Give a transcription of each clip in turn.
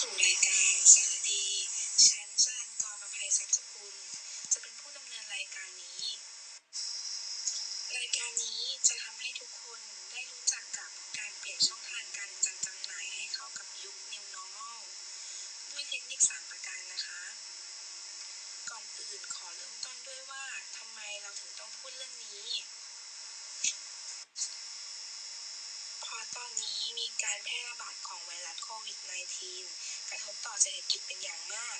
สู่รายการสารดีฉันชลันกรประภัยทรัพย์สกุล จะเป็นผู้ดำเนินรายการนี้ รายการนี้จะทำให้ทุกคนได้รู้จักกับการเปลี่ยนช่องทางการจัดจำหน่ายให้เข้ากับยุค New Normal ด้วยเทคนิค3ประการนะคะ ก่อนอื่นขอเริ่มต้นด้วยว่าทำไมเราถึงต้องพูดเรื่องนี้เพราะตอนนี้มีการแพร่ระบาดของไวรัสโควิด -19 กระทบต่อเศรษฐกิจเป็นอย่างมาก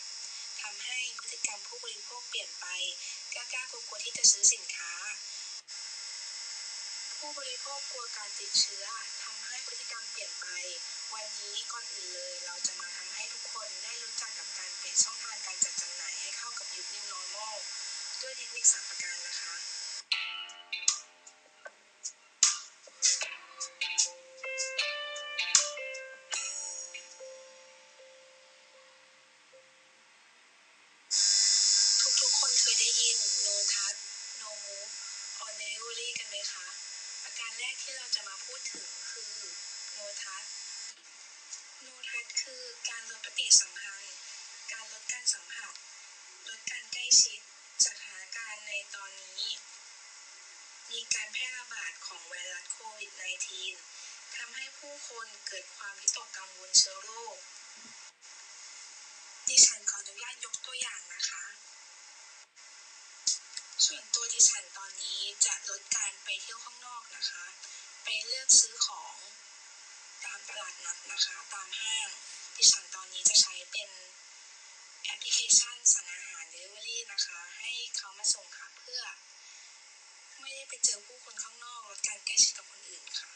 ทำให้พฤติกรรมผู้บริโภคเปลี่ยนไปกล้ากล้ากลัวที่จะซื้อสินค้า ผู้บริโภคกลัวการติดเชื้อทำให้พฤติกรรมเปลี่ยนไป วันนี้ก่อนอื่นเลย เราจะมาทำให้ทุกคนได้รู้จักกับการเปลี่ยนช่องทางการจัดจำหน่ายให้เข้ากับยุค New Normal ด้วยเทคนิค3ประการนะคะ การแรกที่เราจะมาพูดถึงคือ no touch no touch คือการลดปฏิสัมพันธ์ การลดการสัมผัส ลดการใกล้ชิดสถานการณ์ในตอนนี้ มีการแพร่ระบาดของไวรัสโควิด -19 ทำให้ผู้คนเกิดความวิตกกังวลเชื้อโรค ดิฉันขออนุญาตยกตัวอย่างนะคะ ส่วนตัวดิฉันตอนนี้จะลดการไปเที่ยวข้างนอกนะคะ ไปเลือกซื้อของตามตลาดนัดนะคะ ตามห้างดิฉันตอนนี้จะใช้เป็นแอปพลิเคชันสั่งอาหาร Delivery นะคะ ให้เขามาส่งค่ะเพื่อ ไม่ได้ไปเจอผู้คนข้างนอกลดการใกล้ชิดกับคนอื่นค่ะ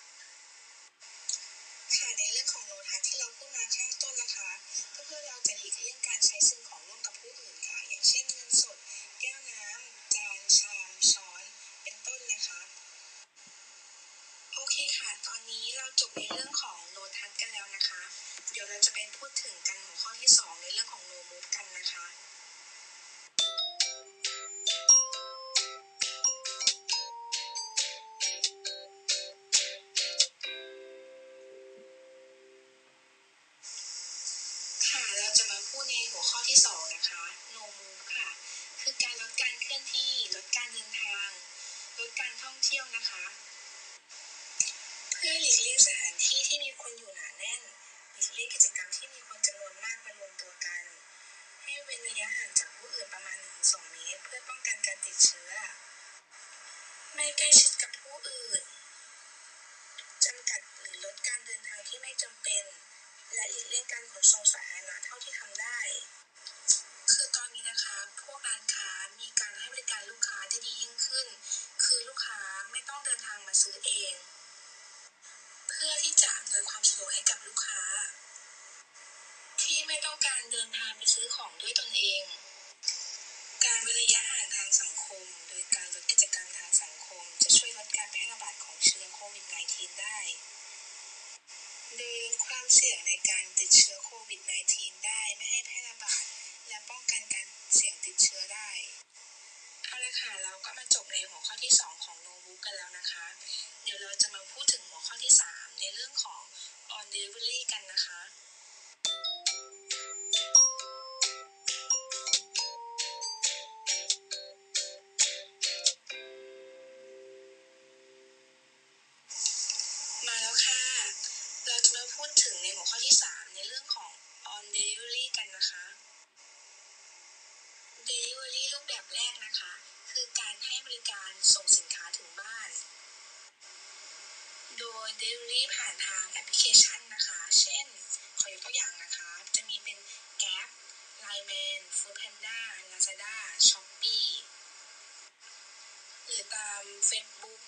ค่ะในเรื่องของโลทัศที่เราพูดมาข้างต้นนะคะ ก็เพื่อเราจะหลีกเลี่ยงการใช้สิ่งของร่วมกับ พูดในหัวข้อที่ 2 นะคะ no move ค่ะ คือการลดการเคลื่อนที่ ลดการเดินทาง ลดการท่องเที่ยวนะคะ เพื่อหลีกเลี่ยงสถานที่ที่มีคนอยู่หนาแน่น หลีกเลี่ยงกิจกรรมที่มีคนจำนวนมากมารวมตัวกัน ให้เว้นระยะห่างจากผู้อื่นประมาณ 1-2 เมตร เพื่อป้องกันการติดเชื้อ ไม่ใกล้ชิดกับผู้อื่นจำกัดหรือลดการเดินทางที่ไม่จำเป็น และหลีกเลี่ยงการขนส่งสาธารณะเท่าที่ทำได้ คือตอนนี้นะคะ พวกร้านค้ามีการให้บริการลูกค้าที่ดียิ่งขึ้น คือลูกค้าไม่ต้องเดินทางมาซื้อเอง เพื่อที่จะอำนวยความสะดวกให้กับลูกค้า ที่ไม่ต้องการเดินทางไปซื้อของด้วยตนเอง การเว้นระยะห่างทางสังคม โดยการลดกิจกรรมทางสังคม จะช่วยลดการแพร่ระบาดของเชื้อโควิด -19 ไดึงความเสี่ยงในการติดเชื้อโควิด -19 ได้ไม่ให้แพร่ระบาด และป้องกันการเสี่ยงติดเชื้อได้ เอาละค่ะ เราก็มาจบในหัวข้อที่ 2 ของโนบุ๊กกันแล้วนะคะ เดี๋ยวเราจะมาพูดถึงหัวข้อที่ 3 ในเรื่องของ on delivery กันนะคะ แบบแรกนะคะ คือการให้บริการส่งสินค้าถึงบ้าน โดย delivery ผ่านทางแอปพลิเคชันนะคะ เช่น ขอยกตัวอย่างนะคะ จะมีเป็น Gap Line Man Foodpanda Lazada Shopee หรือตาม Facebook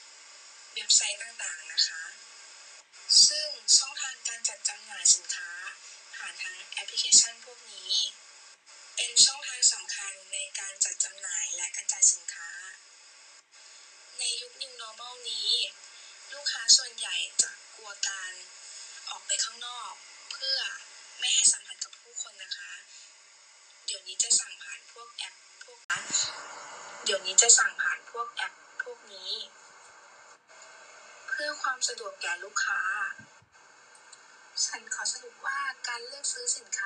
เว็บไซต์ต่างๆนะคะ ซึ่งช่องทางการจัดจำหน่ายสินค้า ผ่านทางแอปพลิเคชันพวกนี้ เป็นช่องทางสำคัญในการจัดจำหน่ายและกระจายสินค้า ในยุค New Normal นี้ ลูกค้าส่วนใหญ่จะกลัวการออกไปข้างนอก เพื่อไม่ให้สัมผัสกับผู้คนนะคะ เดี๋ยวนี้จะสั่งผ่านพวกแอปพวกเดี๋ยวนี้จะสั่งผ่านพวกแอปพวกนี้ เพื่อความสะดวกแก่ลูกค้า ฉันขอสรุปว่าการเลือกซื้อสินค้า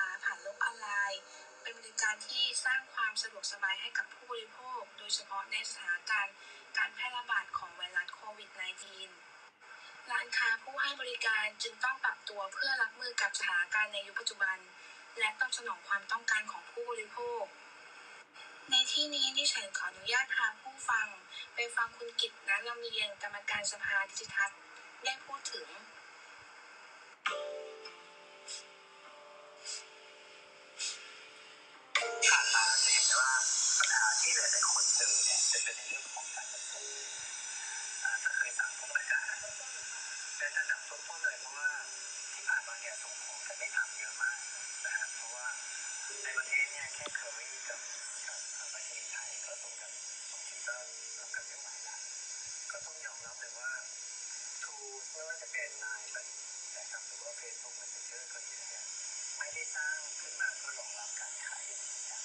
สร้างความสะดวกสบายให้กับผู้บริโภค โดยเฉพาะในสถานการณ์การแพร่ระบาดของไวรัสโควิด -19 ร้านค้าผู้ให้บริการจึงต้องปรับตัวเพื่อรับมือกับสถานการณ์ในยุคปัจจุบัน และตอบสนองความต้องการของผู้บริโภค ในที่นี้ดิฉันขออนุญาตพาผู้ฟัง ไปฟังคุณกิตนะลำเลียงกรรมการสภาดิจิทัลได้พูดถึง ก็รับกันไม่ไหวละก็ต้องยอมรับเลยว่าทูไม่ว่าจะเป็นไลน์นะครับหรือว่าเฟซบุ๊กมสเซนเจอร์ก็ดีเนี่ยไม่ได้สร้างขึ้นมาเพื่อรองรับการขายอย่างจริงจัง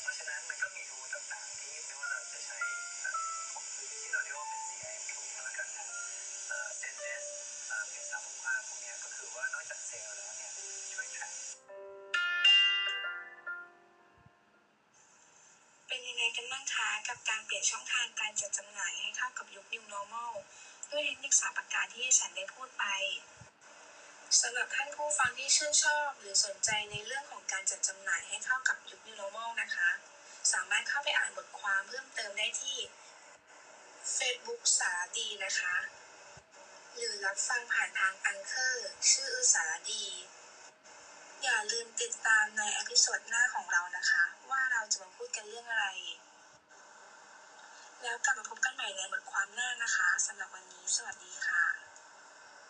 เพราะฉะนั้นมันก็มีทูต่างๆที่ไม่ว่าเราจะใช้ที่เราเรียกว่าเป็น CRM tool ก็แล้วกันนะเอ่อ SNS เอ่อเพจสามภาพพวกนี้ก็คือว่านอกจากเซลล์แล้วเนี่ยช่วยแทร กเป็นยังไงกันบ้างคะกับการเปลี่ยนช่องทางการจัดจำหน่ายให้เข้ากับยุค New Normal ด้วยเทคนิคสาประการที่ฉันได้พูดไปสำหรับท่านผู้ฟังที่ชื่นชอบหรือสนใจในเรื่องของการจัดจำหน่ายให้เข้ากับยุค New Normal นะคะ สามารถเข้าไปอ่านบทความเพิ่มเติมได้ที่ Facebook สารดีนะคะ หรือรับฟังผ่านทางอังเคอร์ชื่ออือสารดี อย่าลืมติดตามในเอพิโซดหน้าของเรานะคะ ว่าเราจะมาพูดกันเรื่องอะไร แล้วกลับมาพบกันใหม่ในบทความหน้านะคะสำหรับวันนี้สวัสดีค่ะ